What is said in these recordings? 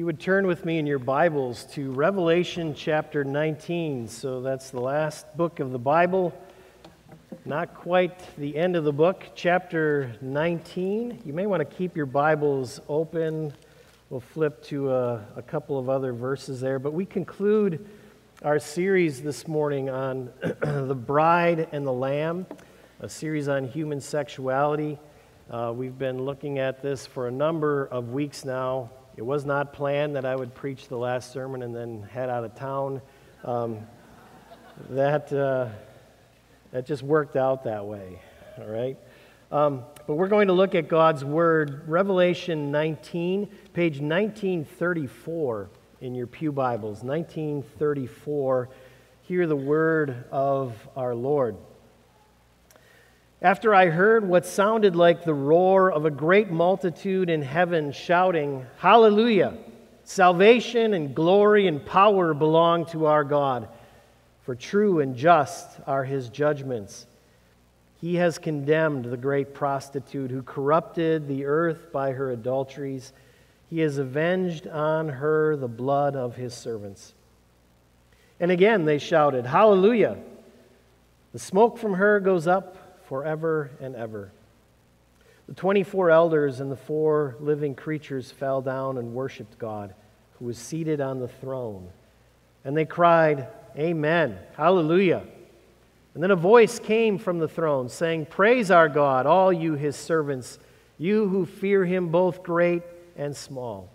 you would turn with me in your Bibles to Revelation chapter 19. So that's the last book of the Bible. Not quite the end of the book, chapter 19. You may want to keep your Bibles open. We'll flip to a, a couple of other verses there. But we conclude our series this morning on the bride and the lamb, a series on human sexuality. Uh, we've been looking at this for a number of weeks now. It was not planned that I would preach the last sermon and then head out of town. Um, that, uh, that just worked out that way, all right? Um, but we're going to look at God's Word, Revelation 19, page 1934 in your Pew Bibles. 1934. Hear the Word of our Lord. After I heard what sounded like the roar of a great multitude in heaven shouting, Hallelujah! Salvation and glory and power belong to our God, for true and just are his judgments. He has condemned the great prostitute who corrupted the earth by her adulteries. He has avenged on her the blood of his servants. And again they shouted, Hallelujah! The smoke from her goes up forever and ever. The 24 elders and the four living creatures fell down and worshiped God, who was seated on the throne. And they cried, Amen, Hallelujah. And then a voice came from the throne saying, Praise our God, all you his servants, you who fear him, both great and small.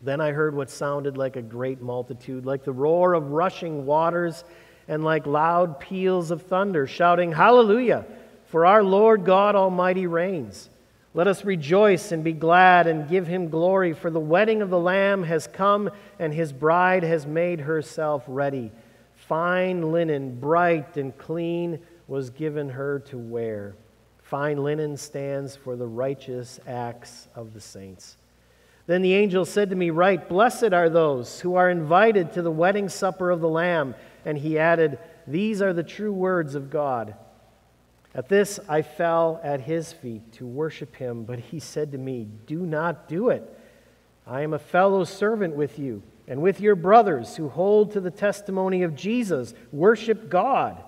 Then I heard what sounded like a great multitude, like the roar of rushing waters and like loud peals of thunder, shouting, Hallelujah! For our Lord God Almighty reigns. Let us rejoice and be glad and give him glory, for the wedding of the Lamb has come, and his bride has made herself ready. Fine linen, bright and clean, was given her to wear. Fine linen stands for the righteous acts of the saints. Then the angel said to me, Write, blessed are those who are invited to the wedding supper of the Lamb. And he added, These are the true words of God. At this I fell at his feet to worship him, but he said to me, Do not do it. I am a fellow servant with you and with your brothers who hold to the testimony of Jesus. Worship God.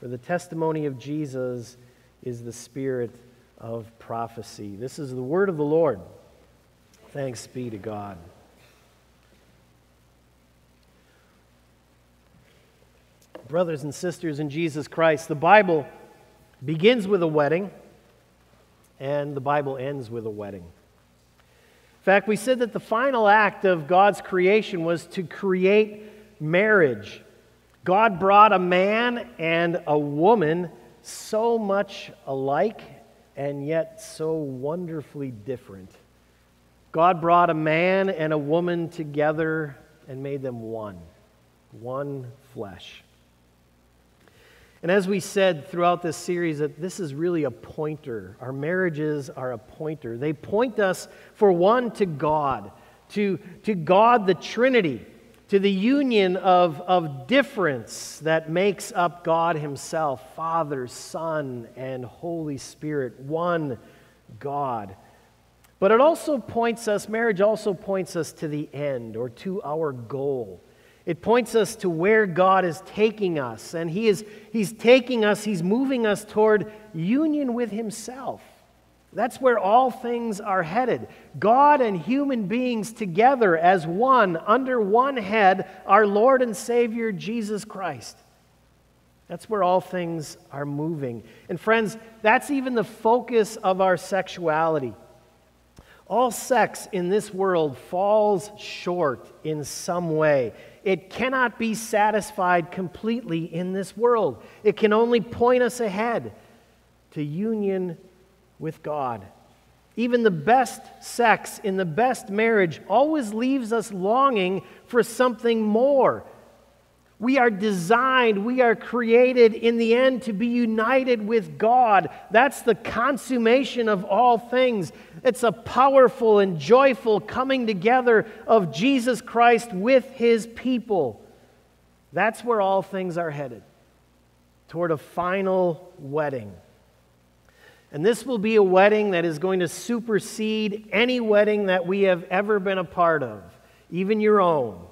For the testimony of Jesus is the spirit of prophecy. This is the word of the Lord. Thanks be to God. Brothers and sisters in Jesus Christ, the Bible begins with a wedding and the Bible ends with a wedding. In fact, we said that the final act of God's creation was to create marriage. God brought a man and a woman so much alike and yet so wonderfully different. God brought a man and a woman together and made them one, one flesh. And as we said throughout this series, that this is really a pointer. Our marriages are a pointer. They point us, for one, to God, to, to God the Trinity, to the union of, of difference that makes up God Himself Father, Son, and Holy Spirit, one God. But it also points us, marriage also points us to the end or to our goal. It points us to where God is taking us. And he is, He's taking us, He's moving us toward union with Himself. That's where all things are headed. God and human beings together as one, under one head, our Lord and Savior Jesus Christ. That's where all things are moving. And friends, that's even the focus of our sexuality. All sex in this world falls short in some way. It cannot be satisfied completely in this world. It can only point us ahead to union with God. Even the best sex in the best marriage always leaves us longing for something more, we are designed, we are created in the end to be united with God. That's the consummation of all things. It's a powerful and joyful coming together of Jesus Christ with his people. That's where all things are headed toward a final wedding. And this will be a wedding that is going to supersede any wedding that we have ever been a part of, even your own.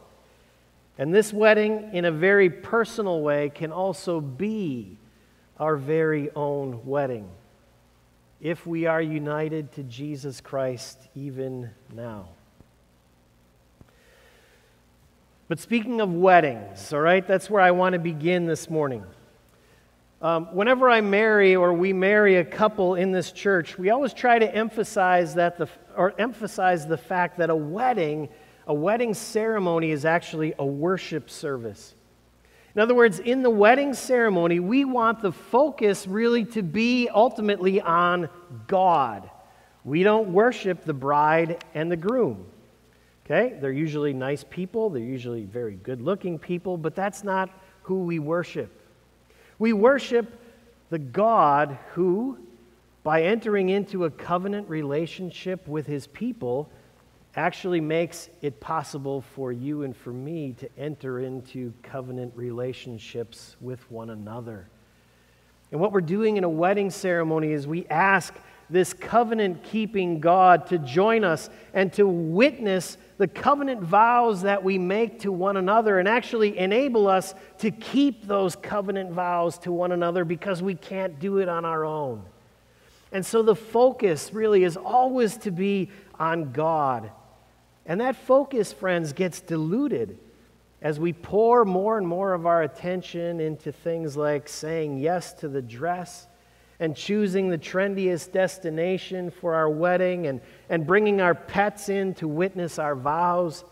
And this wedding, in a very personal way, can also be our very own wedding if we are united to Jesus Christ even now. But speaking of weddings, all right, that's where I want to begin this morning. Um, whenever I marry or we marry a couple in this church, we always try to emphasize that the or emphasize the fact that a wedding, a wedding ceremony is actually a worship service. In other words, in the wedding ceremony, we want the focus really to be ultimately on God. We don't worship the bride and the groom. Okay? They're usually nice people, they're usually very good looking people, but that's not who we worship. We worship the God who, by entering into a covenant relationship with his people, actually makes it possible for you and for me to enter into covenant relationships with one another. And what we're doing in a wedding ceremony is we ask this covenant keeping God to join us and to witness the covenant vows that we make to one another and actually enable us to keep those covenant vows to one another because we can't do it on our own. And so the focus really is always to be on God. And that focus, friends, gets diluted as we pour more and more of our attention into things like saying yes to the dress and choosing the trendiest destination for our wedding and, and bringing our pets in to witness our vows.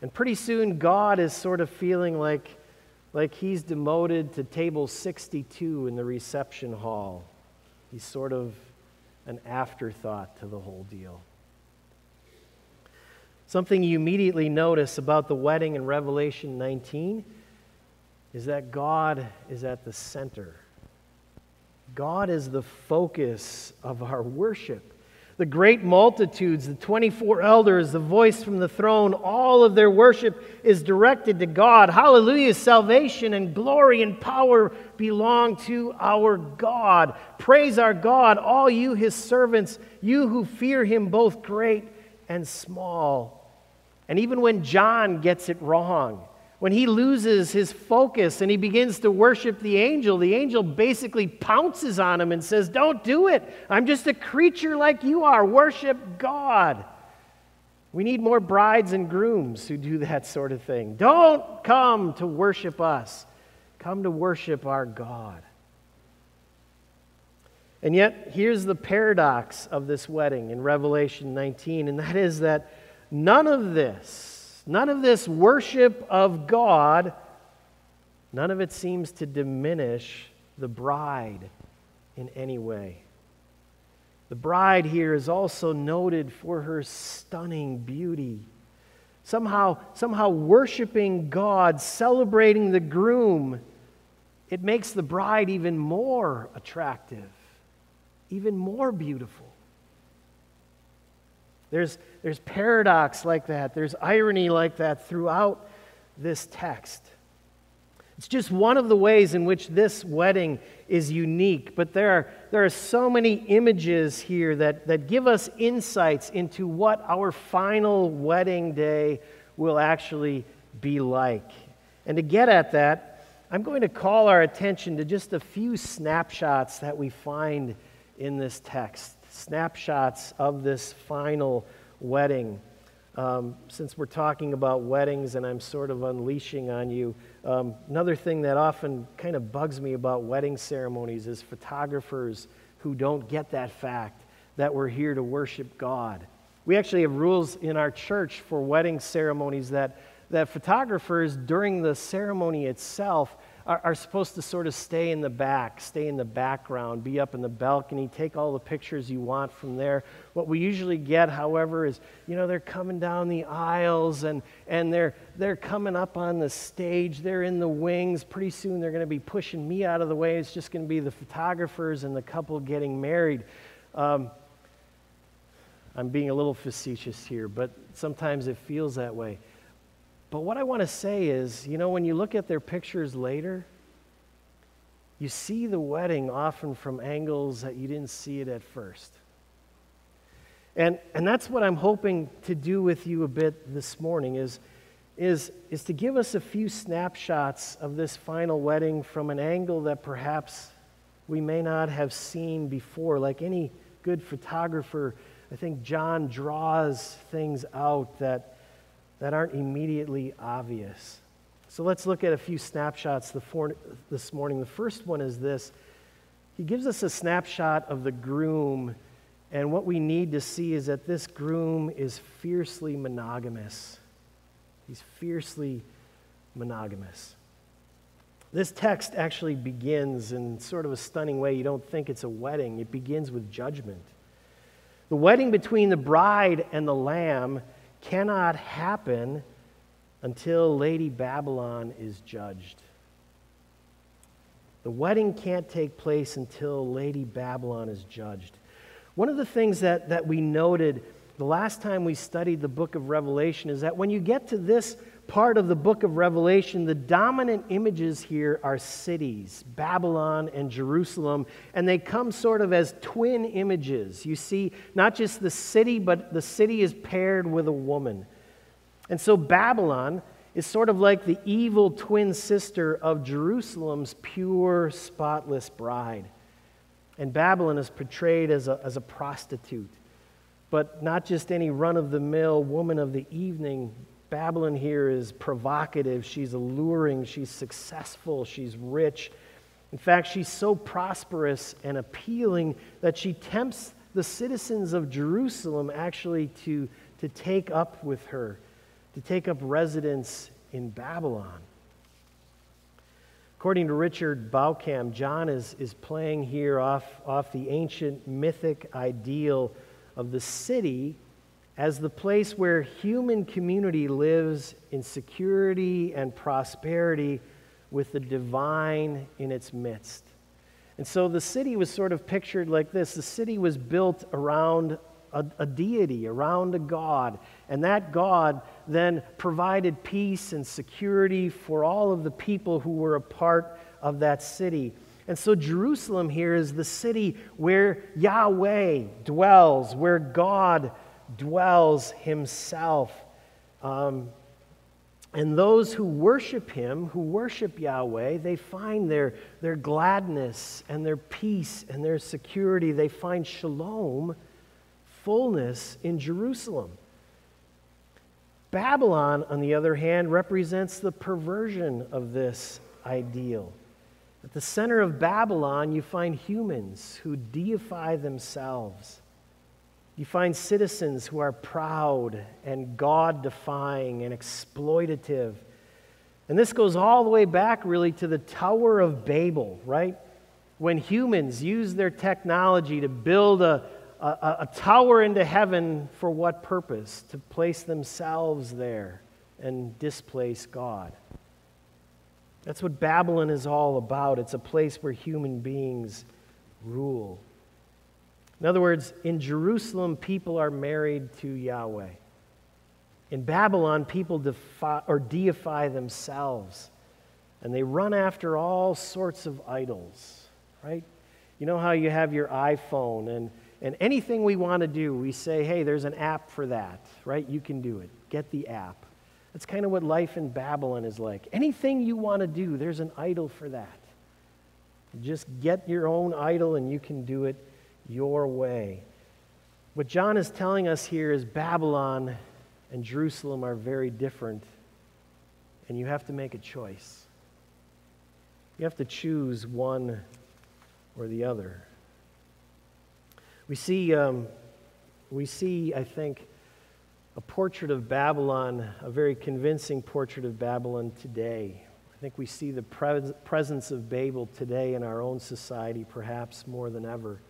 And pretty soon, God is sort of feeling like, like he's demoted to table 62 in the reception hall. He's sort of an afterthought to the whole deal. Something you immediately notice about the wedding in Revelation 19 is that God is at the center God is the focus of our worship. The great multitudes, the 24 elders, the voice from the throne, all of their worship is directed to God. Hallelujah. Salvation and glory and power belong to our God. Praise our God, all you, his servants, you who fear him, both great and small. And even when John gets it wrong, when he loses his focus and he begins to worship the angel, the angel basically pounces on him and says, Don't do it. I'm just a creature like you are. Worship God. We need more brides and grooms who do that sort of thing. Don't come to worship us, come to worship our God. And yet, here's the paradox of this wedding in Revelation 19, and that is that none of this, None of this worship of God, none of it seems to diminish the bride in any way. The bride here is also noted for her stunning beauty. Somehow, somehow worshiping God, celebrating the groom, it makes the bride even more attractive, even more beautiful. There's, there's paradox like that, there's irony like that throughout this text. It's just one of the ways in which this wedding is unique, but there are, there are so many images here that, that give us insights into what our final wedding day will actually be like. And to get at that, I'm going to call our attention to just a few snapshots that we find in this text snapshots of this final wedding. Um, since we're talking about weddings and I'm sort of unleashing on you, um, another thing that often kind of bugs me about wedding ceremonies is photographers who don't get that fact that we're here to worship God. We actually have rules in our church for wedding ceremonies that, that photographers during the ceremony itself are, are supposed to sort of stay in the back, stay in the background, be up in the balcony, take all the pictures you want from there. What we usually get, however, is you know, they're coming down the aisles and, and they're, they're coming up on the stage, they're in the wings. Pretty soon they're going to be pushing me out of the way. It's just going to be the photographers and the couple getting married. Um, I'm being a little facetious here, but sometimes it feels that way. But what I want to say is, you know, when you look at their pictures later, you see the wedding often from angles that you didn't see it at first. And, and that's what I'm hoping to do with you a bit this morning is, is, is to give us a few snapshots of this final wedding from an angle that perhaps we may not have seen before. Like any good photographer, I think John draws things out that, that aren't immediately obvious. So let's look at a few snapshots this morning. The first one is this He gives us a snapshot of the groom, and what we need to see is that this groom is fiercely monogamous. He's fiercely monogamous. This text actually begins in sort of a stunning way. You don't think it's a wedding, it begins with judgment. The wedding between the bride and the lamb cannot happen until Lady Babylon is judged. The wedding can't take place until Lady Babylon is judged. One of the things that, that we noted the last time we studied the book of Revelation is that when you get to this part of the book of Revelation, the dominant images here are cities, Babylon and Jerusalem, and they come sort of as twin images. You see, not just the city, but the city is paired with a woman. And so Babylon is sort of like the evil twin sister of Jerusalem's pure, spotless bride. And Babylon is portrayed as a, as a prostitute, but not just any run of the mill woman of the evening, Babylon here is provocative, she's alluring, she's successful, she's rich. In fact, she's so prosperous and appealing that she tempts the citizens of Jerusalem actually to, to take up with her, to take up residence in Babylon. According to Richard Bauckham, John is, is playing here off, off the ancient mythic ideal of the city as the place where human community lives in security and prosperity with the divine in its midst. And so the city was sort of pictured like this the city was built around a, a, deity, around a God. And that God then provided peace and security for all of the people who were a part of that city. And so Jerusalem here is the city where Yahweh dwells, where God dwells himself. Um, and those who worship him, who worship Yahweh, they find their, their gladness and their peace and their security. They find shalom, fullness in Jerusalem. Babylon, on the other hand, represents the perversion of this ideal. At the center of Babylon, you find humans who deify themselves. You find citizens who are proud and God defying and exploitative. And this goes all the way back, really, to the Tower of Babel, right? When humans used their technology to build a, a, a tower into heaven for what purpose? To place themselves there and displace God. That's what Babylon is all about. It's a place where human beings rule. In other words, in Jerusalem, people are married to Yahweh. In Babylon, people defy, or deify themselves, and they run after all sorts of idols, right? You know how you have your iPhone, and, and anything we want to do, we say, hey, there's an app for that, right? You can do it. Get the app. That's kind of what life in Babylon is like. Anything you want to do, there's an idol for that. Just get your own idol, and you can do it your way. What John is telling us here is Babylon and Jerusalem are very different, and you have to make a choice. You have to choose one or the other. We see, um, we see, I think, a portrait of Babylon, a very convincing portrait of Babylon today. I think we see the pres- presence of Babel today in our own society, perhaps more than ever.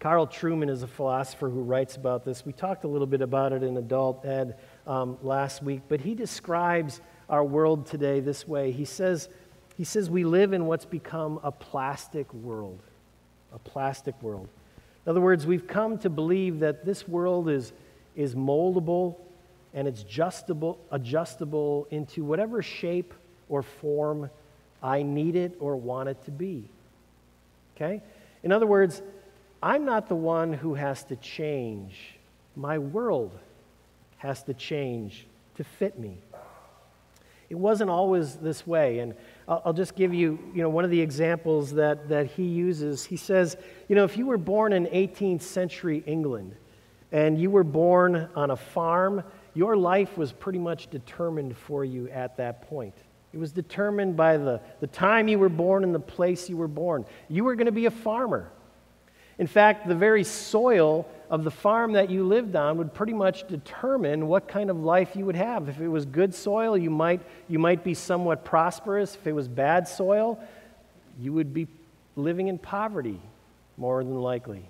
Carl Trueman is a philosopher who writes about this. We talked a little bit about it in adult ed um, last week, but he describes our world today this way. He says, he says, We live in what's become a plastic world. A plastic world. In other words, we've come to believe that this world is, is moldable and it's adjustable, adjustable into whatever shape or form I need it or want it to be. Okay? In other words, I'm not the one who has to change. My world has to change to fit me. It wasn't always this way. And I'll, just give you, you know, one of the examples that, that he uses. He says, you know, if you were born in 18th century England and you were born on a farm, your life was pretty much determined for you at that point. It was determined by the, the time you were born and the place you were born. You were going to be a farmer. In fact, the very soil of the farm that you lived on would pretty much determine what kind of life you would have. If it was good soil, you might, you might be somewhat prosperous. If it was bad soil, you would be living in poverty, more than likely.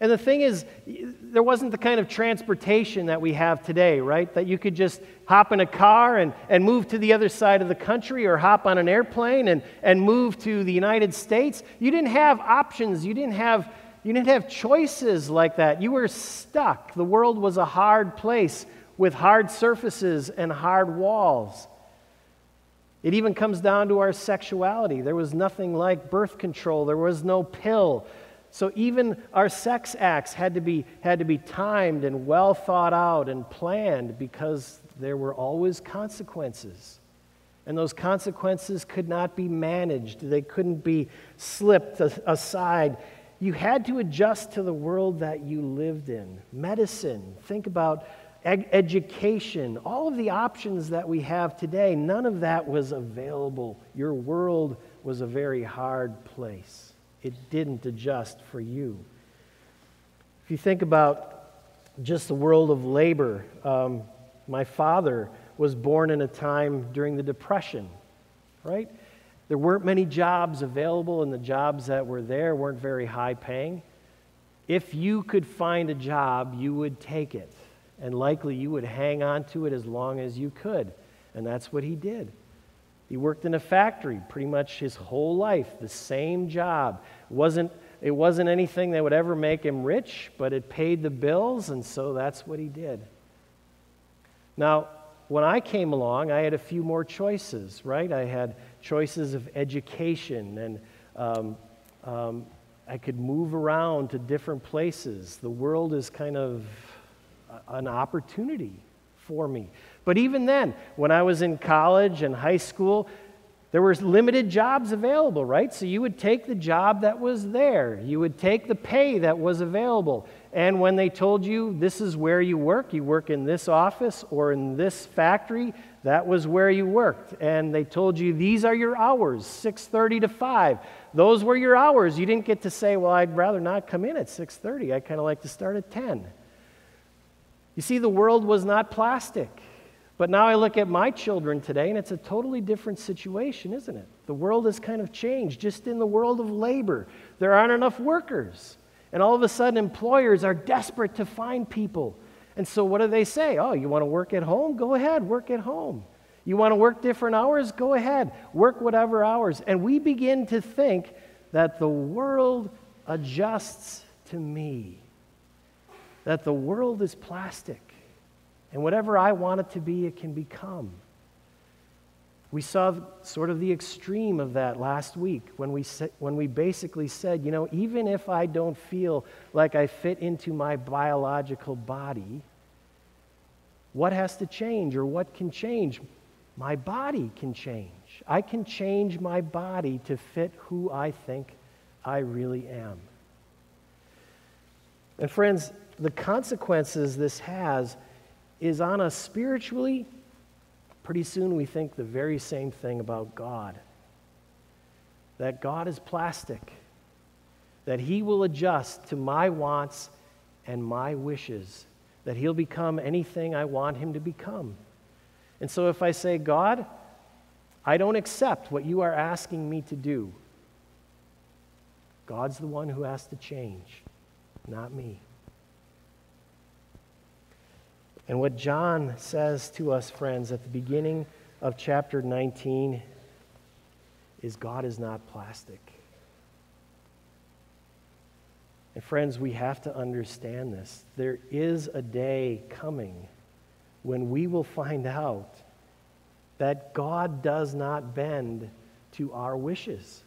And the thing is, there wasn't the kind of transportation that we have today, right? That you could just hop in a car and, and move to the other side of the country or hop on an airplane and, and move to the United States. You didn't have options. You didn't have, you didn't have choices like that. You were stuck. The world was a hard place with hard surfaces and hard walls. It even comes down to our sexuality. There was nothing like birth control, there was no pill. So even our sex acts had to be, had to be timed and well thought out and planned because there were always consequences. And those consequences could not be managed, they couldn't be slipped aside. You had to adjust to the world that you lived in. Medicine, think about ed- education, all of the options that we have today, none of that was available. Your world was a very hard place it didn't adjust for you. If you think about just the world of labor, um, my father was born in a time during the Depression, right? There weren't many jobs available, and the jobs that were there weren't very high paying. If you could find a job, you would take it, and likely you would hang on to it as long as you could. And that's what he did. He worked in a factory pretty much his whole life, the same job. It wasn't, it wasn't anything that would ever make him rich, but it paid the bills, and so that's what he did. Now, when I came along, I had a few more choices, right? I had choices of education, and um, um, I could move around to different places. The world is kind of an opportunity for me. But even then, when I was in college and high school, there were limited jobs available, right? So you would take the job that was there. You would take the pay that was available. And when they told you this is where you work, you work in this office or in this factory, that was where you worked. And they told you these are your hours, 6:30 to 5. Those were your hours. You didn't get to say, "Well, I'd rather not come in at 6:30. I kind of like to start at 10." You see the world was not plastic. But now I look at my children today, and it's a totally different situation, isn't it? The world has kind of changed. Just in the world of labor, there aren't enough workers. And all of a sudden, employers are desperate to find people. And so, what do they say? Oh, you want to work at home? Go ahead, work at home. You want to work different hours? Go ahead, work whatever hours. And we begin to think that the world adjusts to me, that the world is plastic and whatever I want it to be, it can become. We saw sort of the extreme of that last week when we, when we basically said, you know, even if I don't feel like I fit into my biological body, what has to change or what can change? My body can change. I can change my body to fit who I think I really am. And, friends, the consequences this has is on us spiritually, pretty soon we think the very same thing about God. That God is plastic, that He will adjust to my wants and my wishes, that He'll become anything I want Him to become. And so if I say, God, I don't accept what you are asking me to do, God's the one who has to change, not me. And what John says to us, friends, at the beginning of chapter 19 is God is not plastic. And friends, we have to understand this. There is a day coming when we will find out that God does not bend to our wishes.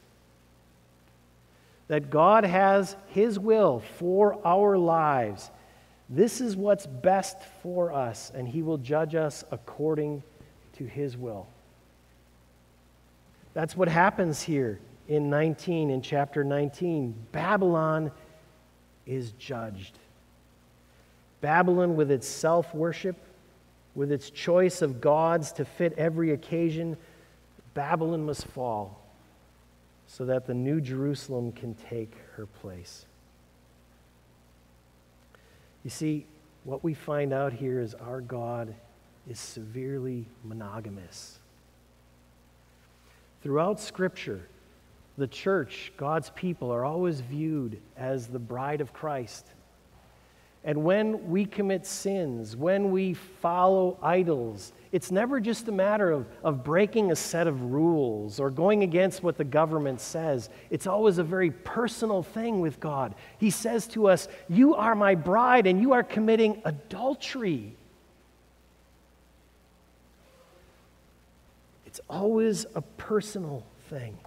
That God has His will for our lives. This is what's best for us, and He will judge us according to His will. That's what happens here in 19, in chapter 19. Babylon is judged. Babylon, with its self worship, with its choice of gods to fit every occasion, Babylon must fall so that the new Jerusalem can take her place. You see, what we find out here is our God is severely monogamous. Throughout Scripture, the church, God's people, are always viewed as the bride of Christ. And when we commit sins, when we follow idols, it's never just a matter of, of breaking a set of rules or going against what the government says. It's always a very personal thing with God. He says to us, You are my bride, and you are committing adultery. It's always a personal thing.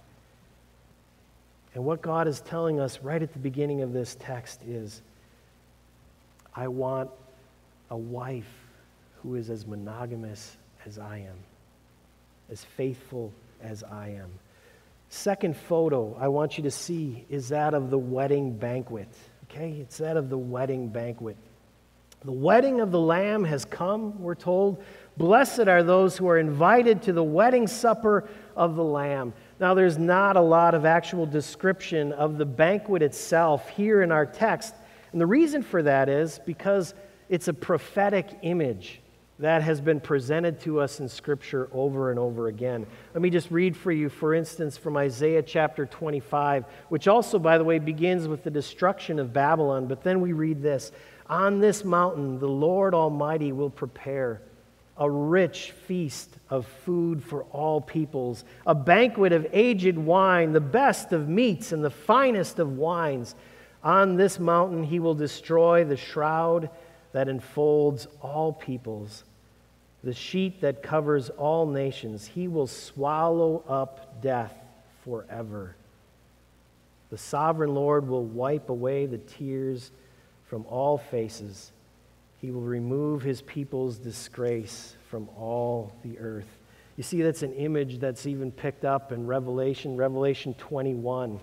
And what God is telling us right at the beginning of this text is I want a wife who is as monogamous as I am, as faithful as I am. Second photo I want you to see is that of the wedding banquet. Okay? It's that of the wedding banquet. The wedding of the Lamb has come, we're told. Blessed are those who are invited to the wedding supper of the Lamb. Now, there's not a lot of actual description of the banquet itself here in our text. And the reason for that is because it's a prophetic image that has been presented to us in Scripture over and over again. Let me just read for you, for instance, from Isaiah chapter 25, which also, by the way, begins with the destruction of Babylon. But then we read this On this mountain, the Lord Almighty will prepare a rich feast of food for all peoples, a banquet of aged wine, the best of meats and the finest of wines. On this mountain, he will destroy the shroud that enfolds all peoples the sheet that covers all nations. He will swallow up death forever. The sovereign Lord will wipe away the tears from all faces. He will remove his people's disgrace from all the earth. You see, that's an image that's even picked up in Revelation, Revelation 21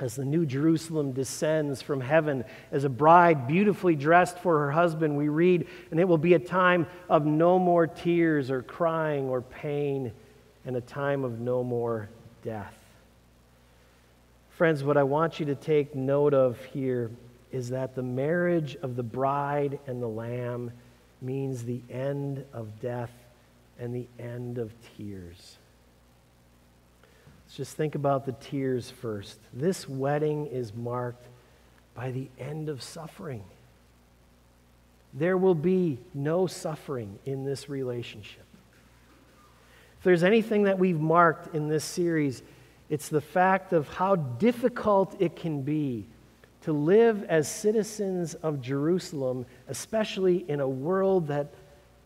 as the new Jerusalem descends from heaven as a bride beautifully dressed for her husband, we read, and it will be a time of no more tears or crying or pain, and a time of no more death. Friends, what I want you to take note of here is that the marriage of the bride and the lamb means the end of death and the end of tears. Let's just think about the tears first. This wedding is marked by the end of suffering. There will be no suffering in this relationship. If there's anything that we've marked in this series, it's the fact of how difficult it can be to live as citizens of Jerusalem, especially in a world that,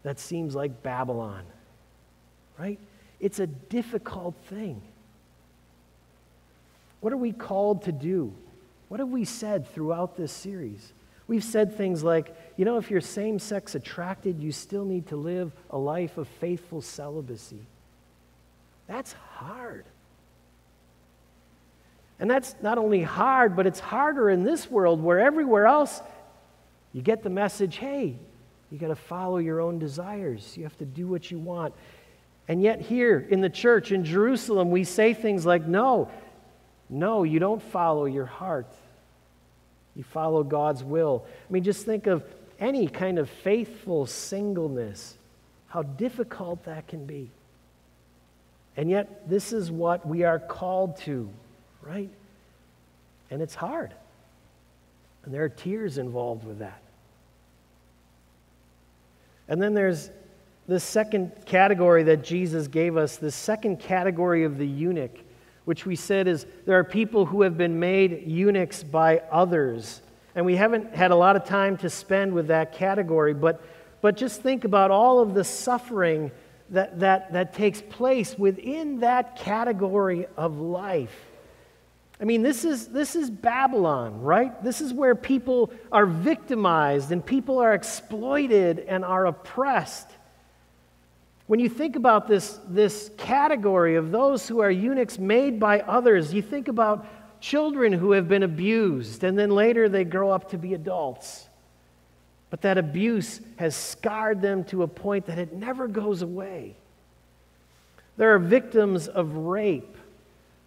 that seems like Babylon. Right? It's a difficult thing. What are we called to do? What have we said throughout this series? We've said things like, you know, if you're same sex attracted, you still need to live a life of faithful celibacy. That's hard. And that's not only hard, but it's harder in this world where everywhere else you get the message hey, you got to follow your own desires, you have to do what you want. And yet, here in the church in Jerusalem, we say things like, no, no, you don't follow your heart. You follow God's will. I mean, just think of any kind of faithful singleness, how difficult that can be. And yet, this is what we are called to, right? And it's hard. And there are tears involved with that. And then there's the second category that Jesus gave us, the second category of the eunuch which we said is there are people who have been made eunuchs by others. And we haven't had a lot of time to spend with that category, but, but just think about all of the suffering that, that, that takes place within that category of life. I mean, this is, this is Babylon, right? This is where people are victimized and people are exploited and are oppressed. When you think about this, this category of those who are eunuchs made by others, you think about children who have been abused and then later they grow up to be adults. But that abuse has scarred them to a point that it never goes away. There are victims of rape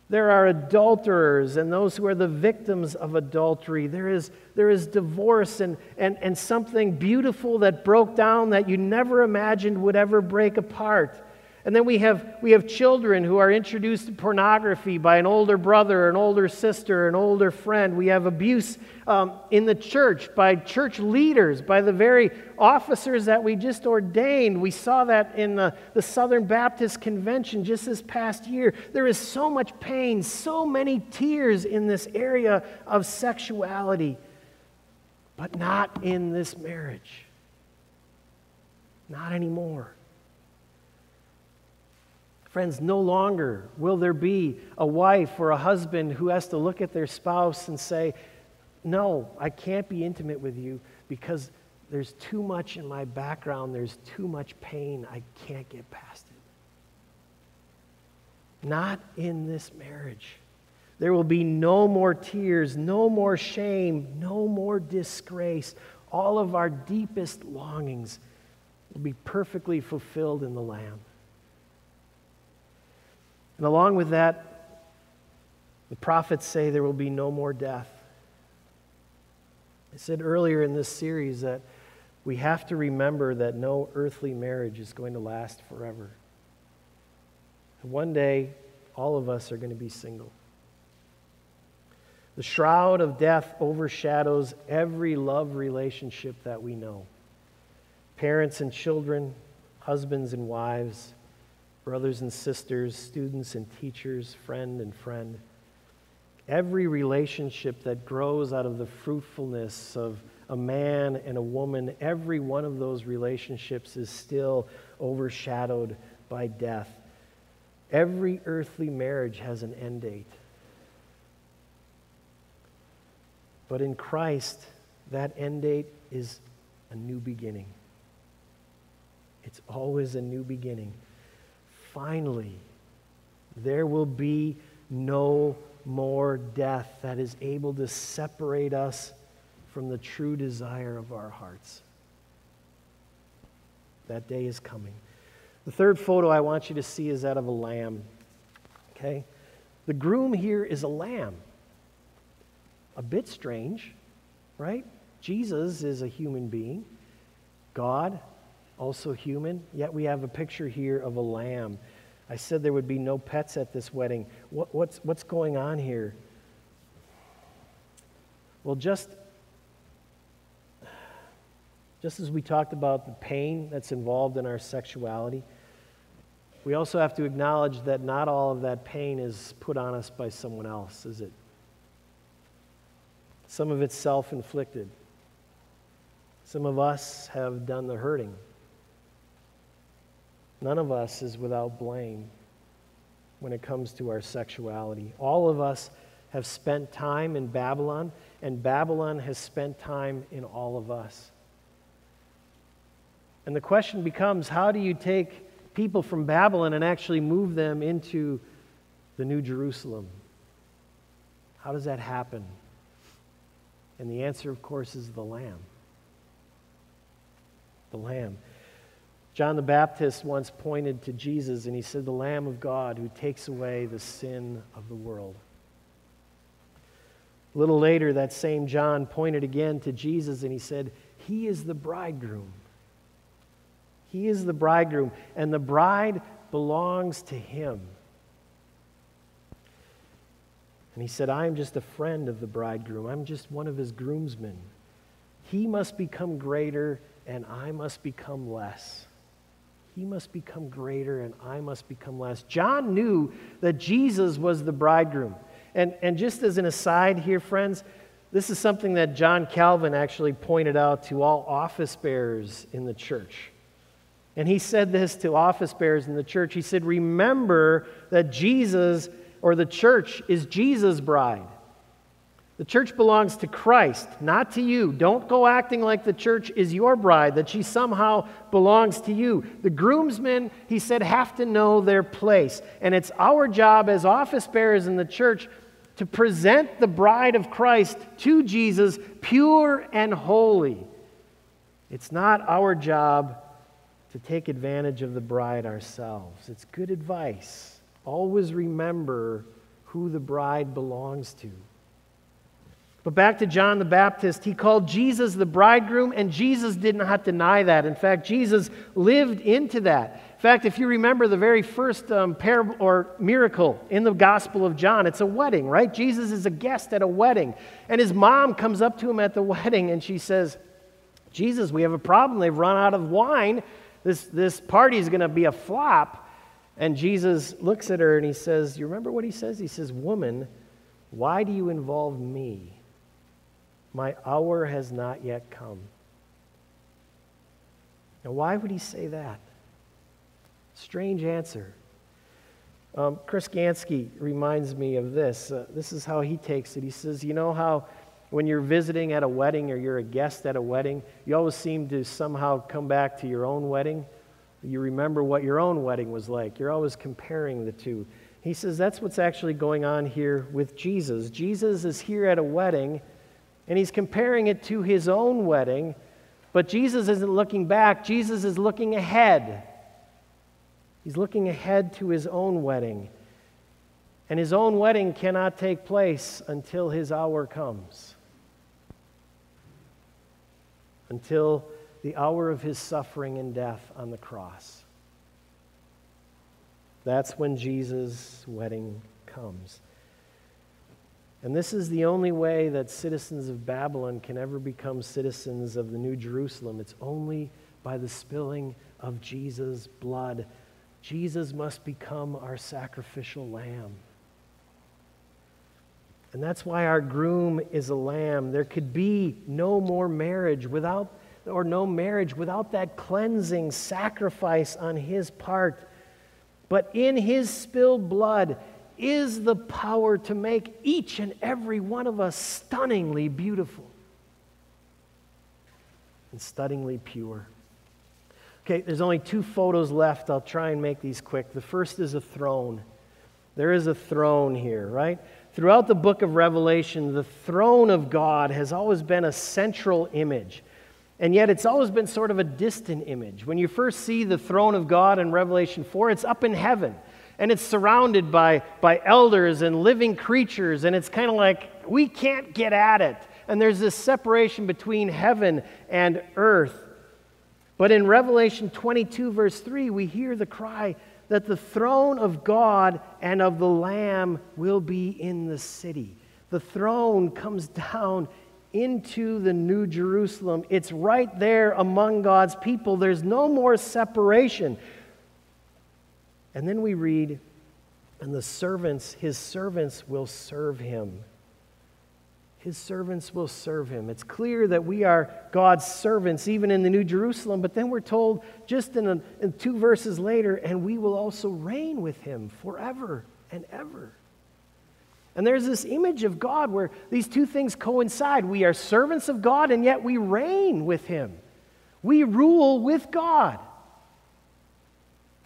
there are adulterers and those who are the victims of adultery. There is, there is divorce and, and, and something beautiful that broke down that you never imagined would ever break apart. And then we have, we have children who are introduced to pornography by an older brother, an older sister, an older friend. We have abuse um, in the church by church leaders, by the very officers that we just ordained. We saw that in the, the Southern Baptist Convention just this past year. There is so much pain, so many tears in this area of sexuality, but not in this marriage. Not anymore. Friends, no longer will there be a wife or a husband who has to look at their spouse and say, No, I can't be intimate with you because there's too much in my background, there's too much pain, I can't get past it. Not in this marriage. There will be no more tears, no more shame, no more disgrace. All of our deepest longings will be perfectly fulfilled in the Lamb. And along with that, the prophets say there will be no more death. I said earlier in this series that we have to remember that no earthly marriage is going to last forever. one day, all of us are going to be single. The shroud of death overshadows every love relationship that we know parents and children, husbands and wives brothers and sisters, students and teachers, friend and friend. Every relationship that grows out of the fruitfulness of a man and a woman, every one of those relationships is still overshadowed by death. Every earthly marriage has an end date. But in Christ, that end date is a new beginning. It's always a new beginning finally, there will be no more death that is able to separate us from the true desire of our hearts. That day is coming. The third photo I want you to see is that of a lamb. Okay? The groom here is a lamb. A bit strange, right? Jesus is a human being. God also human, yet we have a picture here of a lamb. I said there would be no pets at this wedding. What, what's, what's going on here? Well, just, just as we talked about the pain that's involved in our sexuality, we also have to acknowledge that not all of that pain is put on us by someone else, is it? Some of it's self inflicted. Some of us have done the hurting. None of us is without blame when it comes to our sexuality. All of us have spent time in Babylon, and Babylon has spent time in all of us. And the question becomes how do you take people from Babylon and actually move them into the New Jerusalem? How does that happen? And the answer, of course, is the Lamb. The Lamb. John the Baptist once pointed to Jesus and he said, The Lamb of God who takes away the sin of the world. A little later, that same John pointed again to Jesus and he said, He is the bridegroom. He is the bridegroom, and the bride belongs to him. And he said, I am just a friend of the bridegroom. I'm just one of his groomsmen. He must become greater, and I must become less he must become greater and I must become less. John knew that Jesus was the bridegroom. And, and just as an aside here, friends, this is something that John Calvin actually pointed out to all office bearers in the church. And he said this to office bearers in the church. He said, Remember that Jesus, or the church, is Jesus' bride. The church belongs to Christ, not to you. Don't go acting like the church is your bride, that she somehow belongs to you. The groomsmen, he said, have to know their place. And it's our job as office bearers in the church to present the bride of Christ to Jesus pure and holy. It's not our job to take advantage of the bride ourselves. It's good advice. Always remember who the bride belongs to. But back to John the Baptist, he called Jesus the bridegroom, and Jesus did not deny that. In fact, Jesus lived into that. In fact, if you remember the very first um, parable or miracle in the Gospel of John, it's a wedding, right? Jesus is a guest at a wedding, and his mom comes up to him at the wedding and she says, Jesus, we have a problem. They've run out of wine. This, this party is going to be a flop. And Jesus looks at her and he says, You remember what he says? He says, Woman, why do you involve me? My hour has not yet come. Now, why would he say that? Strange answer. Um, Chris Gansky reminds me of this. Uh, this is how he takes it. He says, You know how when you're visiting at a wedding or you're a guest at a wedding, you always seem to somehow come back to your own wedding? You remember what your own wedding was like. You're always comparing the two. He says that's what's actually going on here with Jesus. Jesus is here at a wedding and he's comparing it to his own wedding, but Jesus isn't looking back, Jesus is looking ahead. He's looking ahead to his own wedding. And his own wedding cannot take place until his hour comes. Until the hour of his suffering and death on the cross. That's when Jesus' wedding comes. And this is the only way that citizens of Babylon can ever become citizens of the New Jerusalem. It's only by the spilling of Jesus' blood. Jesus must become our sacrificial lamb. And that's why our groom is a lamb. There could be no more marriage without, or no marriage without that cleansing sacrifice on his part. But in his spilled blood, is the power to make each and every one of us stunningly beautiful and stunningly pure. Okay, there's only two photos left. I'll try and make these quick. The first is a throne. There is a throne here, right? Throughout the book of Revelation, the throne of God has always been a central image. And yet, it's always been sort of a distant image. When you first see the throne of God in Revelation 4, it's up in heaven and it's surrounded by, by elders and living creatures, and it's kind of like we can't get at it. And there's this separation between heaven and earth. But in Revelation 22, verse 3, we hear the cry that the throne of God and of the Lamb will be in the city. The throne comes down into the New Jerusalem. It's right there among God's people. There's no more separation. And then we read, and the servants, his servants will serve him. His servants will serve him. It's clear that we are God's servants, even in the New Jerusalem, but then we're told just in, a, in two verses later, and we will also reign with him forever and ever. And there's this image of God where these two things coincide. We are servants of God, and yet we reign with him. We rule with God.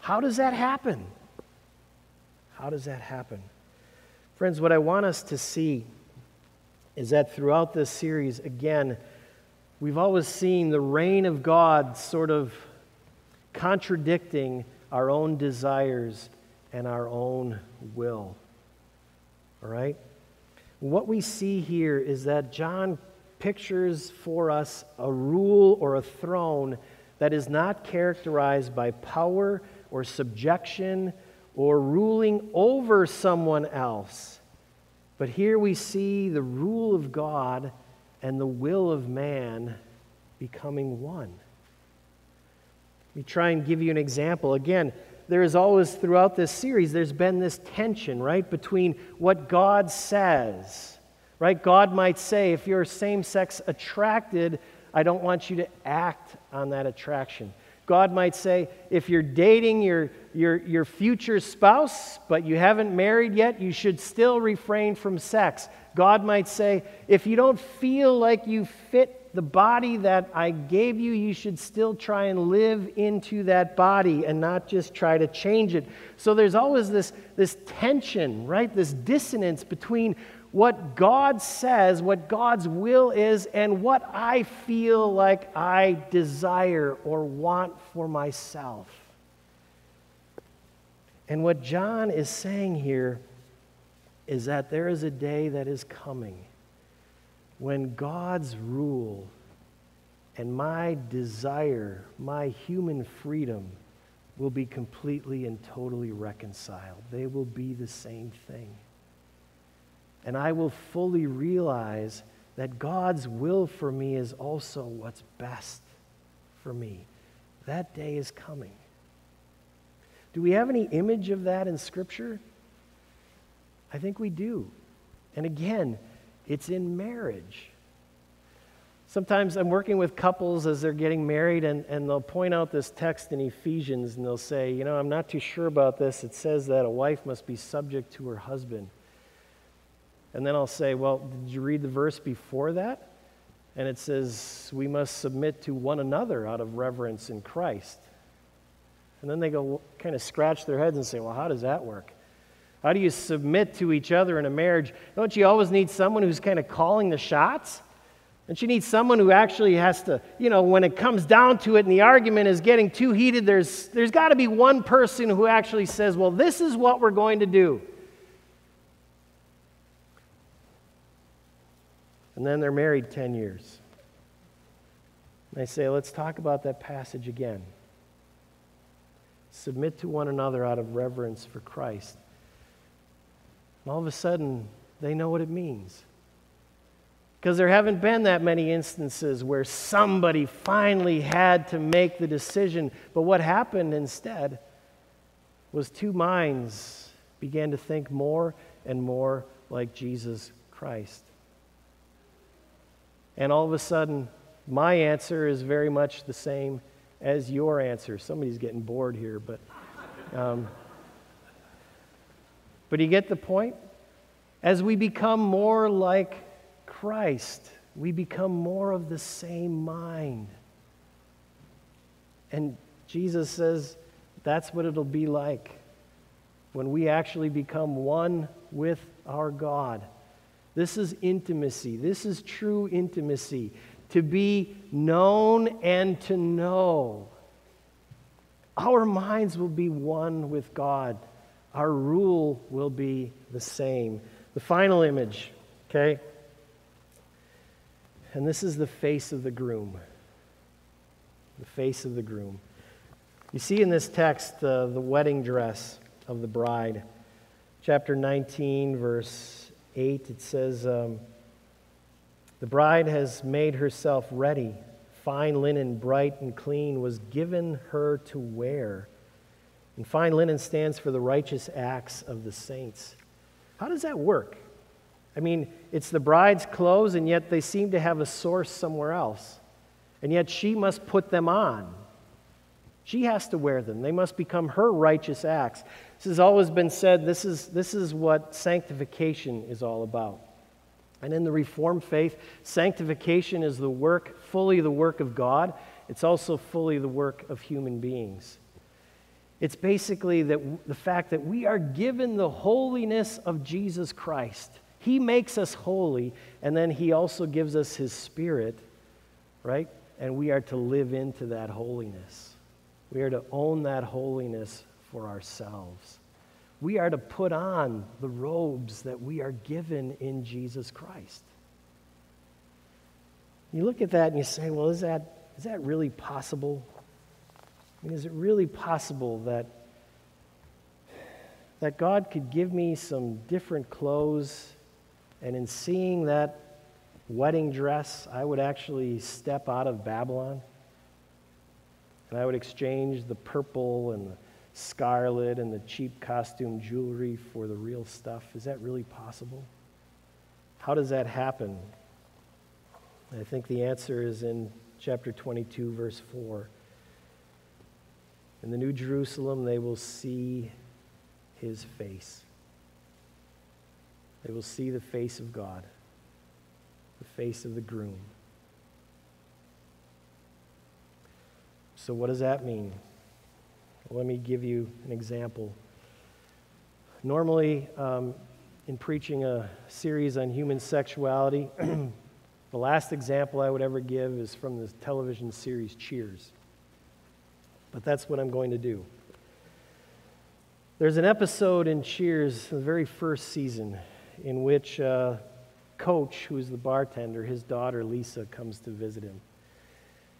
How does that happen? How does that happen? Friends, what I want us to see is that throughout this series, again, we've always seen the reign of God sort of contradicting our own desires and our own will. All right? What we see here is that John pictures for us a rule or a throne that is not characterized by power or subjection or ruling over someone else. But here we see the rule of God and the will of man becoming one. Let me try and give you an example. Again, there is always throughout this series, there's been this tension, right, between what God says, right? God might say, if you're same sex attracted, I don't want you to act on that attraction. God might say, if you're dating your, your, your future spouse, but you haven't married yet, you should still refrain from sex. God might say, if you don't feel like you fit the body that I gave you, you should still try and live into that body and not just try to change it. So there's always this, this tension, right? This dissonance between what God says, what God's will is, and what I feel like I desire or want for myself. And what John is saying here is that there is a day that is coming when God's rule and my desire, my human freedom, will be completely and totally reconciled. They will be the same thing and I will fully realize that God's will for me is also what's best for me. That day is coming. Do we have any image of that in Scripture? I think we do. And again, it's in marriage. Sometimes I'm working with couples as they're getting married, and, and they'll point out this text in Ephesians, and they'll say, You know, I'm not too sure about this. It says that a wife must be subject to her husband. And then I'll say, Well, did you read the verse before that? And it says, We must submit to one another out of reverence in Christ. And then they go kind of scratch their heads and say, Well, how does that work? How do you submit to each other in a marriage? Don't you always need someone who's kind of calling the shots? And you need someone who actually has to, you know, when it comes down to it and the argument is getting too heated, there's, there's got to be one person who actually says, Well, this is what we're going to do. And then they're married 10 years. And I say, let's talk about that passage again. Submit to one another out of reverence for Christ. And all of a sudden, they know what it means. Because there haven't been that many instances where somebody finally had to make the decision. But what happened instead was two minds began to think more and more like Jesus Christ. And all of a sudden, my answer is very much the same as your answer. Somebody's getting bored here, but. Um, but you get the point? As we become more like Christ, we become more of the same mind. And Jesus says that's what it'll be like when we actually become one with our God. This is intimacy. This is true intimacy. To be known and to know. Our minds will be one with God. Our rule will be the same. The final image, okay? And this is the face of the groom. The face of the groom. You see in this text uh, the wedding dress of the bride. Chapter 19, verse 8, it says, um, The bride has made herself ready. Fine linen, bright and clean, was given her to wear. And fine linen stands for the righteous acts of the saints. How does that work? I mean, it's the bride's clothes, and yet they seem to have a source somewhere else. And yet she must put them on. She has to wear them. They must become her righteous acts. This has always been said this is, this is what sanctification is all about. And in the Reformed faith, sanctification is the work, fully the work of God. It's also fully the work of human beings. It's basically that the fact that we are given the holiness of Jesus Christ. He makes us holy, and then He also gives us His Spirit, right? And we are to live into that holiness. We are to own that holiness for ourselves. We are to put on the robes that we are given in Jesus Christ. You look at that and you say, well, is that, is that really possible? I mean, is it really possible that, that God could give me some different clothes and in seeing that wedding dress, I would actually step out of Babylon? And I would exchange the purple and the scarlet and the cheap costume jewelry for the real stuff. Is that really possible? How does that happen? I think the answer is in chapter 22, verse 4. In the New Jerusalem, they will see his face. They will see the face of God, the face of the groom. So, what does that mean? Let me give you an example. Normally, um, in preaching a series on human sexuality, the last example I would ever give is from the television series Cheers. But that's what I'm going to do. There's an episode in Cheers, the very first season, in which uh, Coach, who's the bartender, his daughter Lisa, comes to visit him.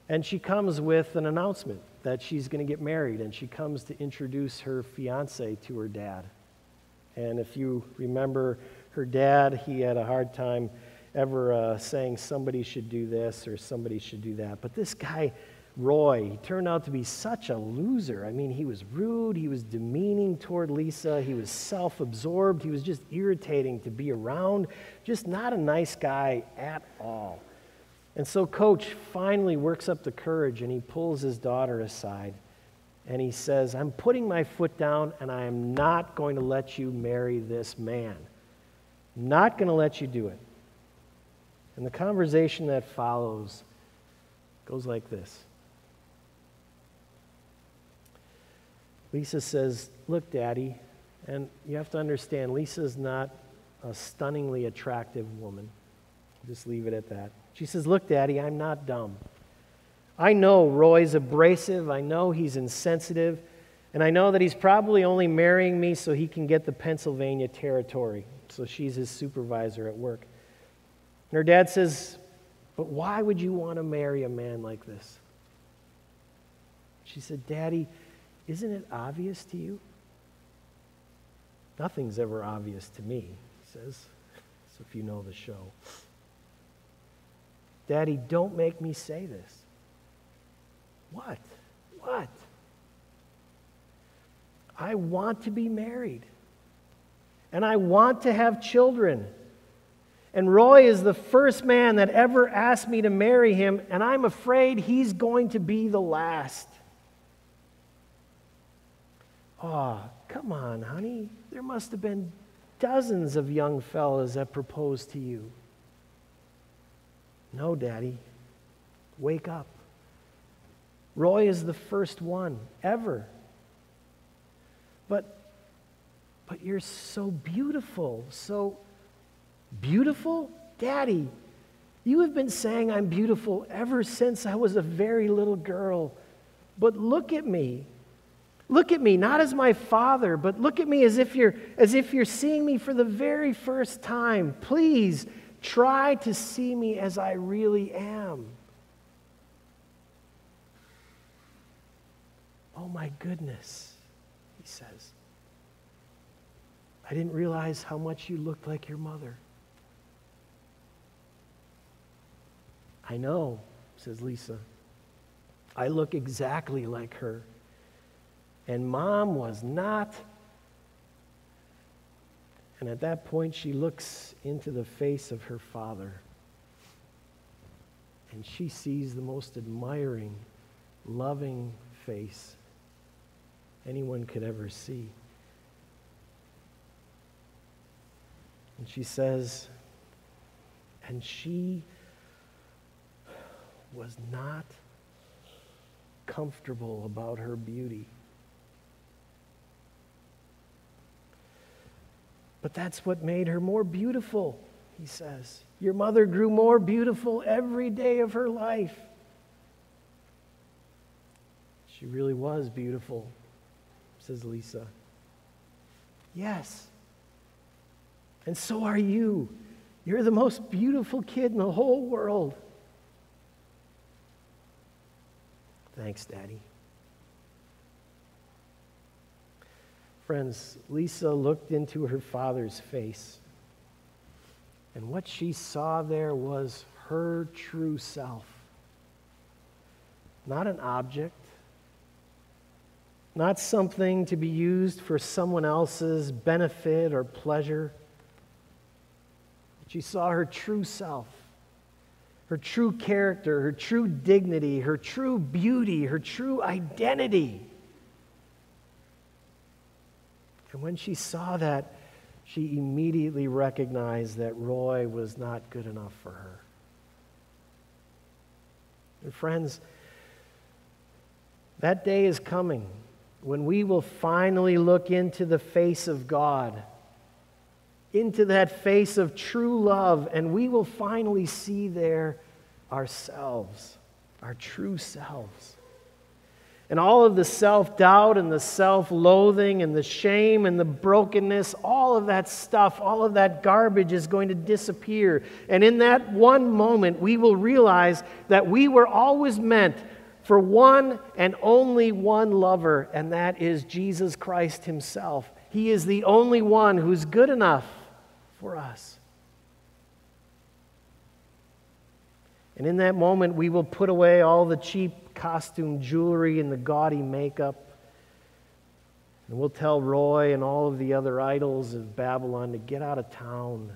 And she comes with an announcement that she's going to get married, and she comes to introduce her fiance to her dad. And if you remember her dad, he had a hard time ever uh, saying somebody should do this or somebody should do that. But this guy, Roy, he turned out to be such a loser. I mean, he was rude, he was demeaning toward Lisa, he was self absorbed, he was just irritating to be around, just not a nice guy at all. And so, Coach finally works up the courage and he pulls his daughter aside and he says, I'm putting my foot down and I am not going to let you marry this man. Not going to let you do it. And the conversation that follows goes like this Lisa says, Look, Daddy, and you have to understand, Lisa's not a stunningly attractive woman. Just leave it at that. She says, Look, Daddy, I'm not dumb. I know Roy's abrasive. I know he's insensitive. And I know that he's probably only marrying me so he can get the Pennsylvania territory. So she's his supervisor at work. And her dad says, But why would you want to marry a man like this? She said, Daddy, isn't it obvious to you? Nothing's ever obvious to me, he says. So if you know the show. Daddy, don't make me say this. What? What? I want to be married. And I want to have children. And Roy is the first man that ever asked me to marry him, and I'm afraid he's going to be the last. Oh, come on, honey. There must have been dozens of young fellas that proposed to you. No, Daddy. Wake up. Roy is the first one ever. But but you're so beautiful. So beautiful? Daddy, you have been saying I'm beautiful ever since I was a very little girl. But look at me. Look at me, not as my father, but look at me as if you're as if you're seeing me for the very first time. Please try to see me as I really am. Oh my goodness, he says. I didn't realize how much you looked like your mother. I know, says Lisa. I look exactly like her. And mom was not. And at that point, she looks into the face of her father. And she sees the most admiring, loving face anyone could ever see. And she says, and she was not comfortable about her beauty. But that's what made her more beautiful, he says. Your mother grew more beautiful every day of her life. She really was beautiful says Lisa. Yes. And so are you. You're the most beautiful kid in the whole world. Thanks, Daddy. Friends, Lisa looked into her father's face, and what she saw there was her true self. Not an object, not something to be used for someone else's benefit or pleasure. She saw her true self, her true character, her true dignity, her true beauty, her true identity. And when she saw that, she immediately recognized that Roy was not good enough for her. And friends, that day is coming when we will finally look into the face of God, into that face of true love, and we will finally see there ourselves, our true selves. And all of the self doubt and the self loathing and the shame and the brokenness, all of that stuff, all of that garbage is going to disappear. And in that one moment, we will realize that we were always meant for one and only one lover, and that is Jesus Christ Himself. He is the only one who's good enough for us. And in that moment, we will put away all the cheap costume jewelry and the gaudy makeup. And we'll tell Roy and all of the other idols of Babylon to get out of town.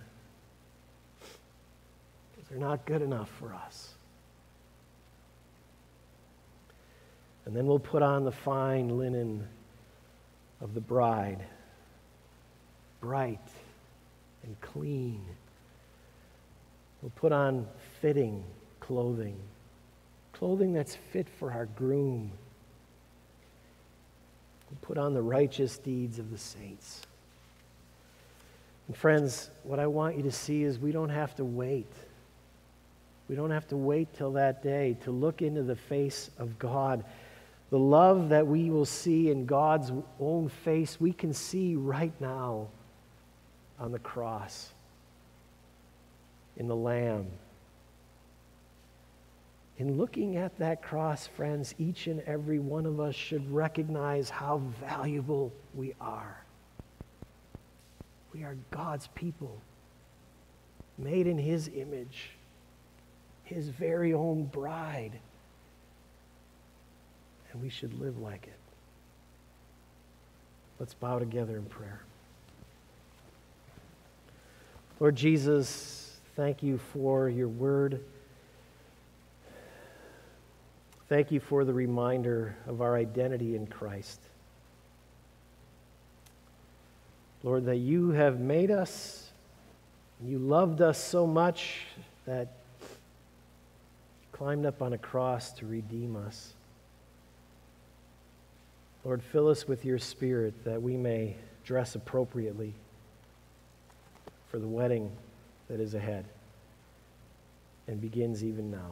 Because they're not good enough for us. And then we'll put on the fine linen of the bride, bright and clean. We'll put on fitting clothing clothing that's fit for our groom. We put on the righteous deeds of the saints. And friends, what I want you to see is we don't have to wait. We don't have to wait till that day to look into the face of God. The love that we will see in God's own face, we can see right now on the cross, in the Lamb in looking at that cross, friends, each and every one of us should recognize how valuable we are. We are God's people, made in His image, His very own bride. And we should live like it. Let's bow together in prayer. Lord Jesus, thank you for your word. Thank you for the reminder of our identity in Christ. Lord, that you have made us, you loved us so much that you climbed up on a cross to redeem us. Lord, fill us with your spirit that we may dress appropriately for the wedding that is ahead and begins even now.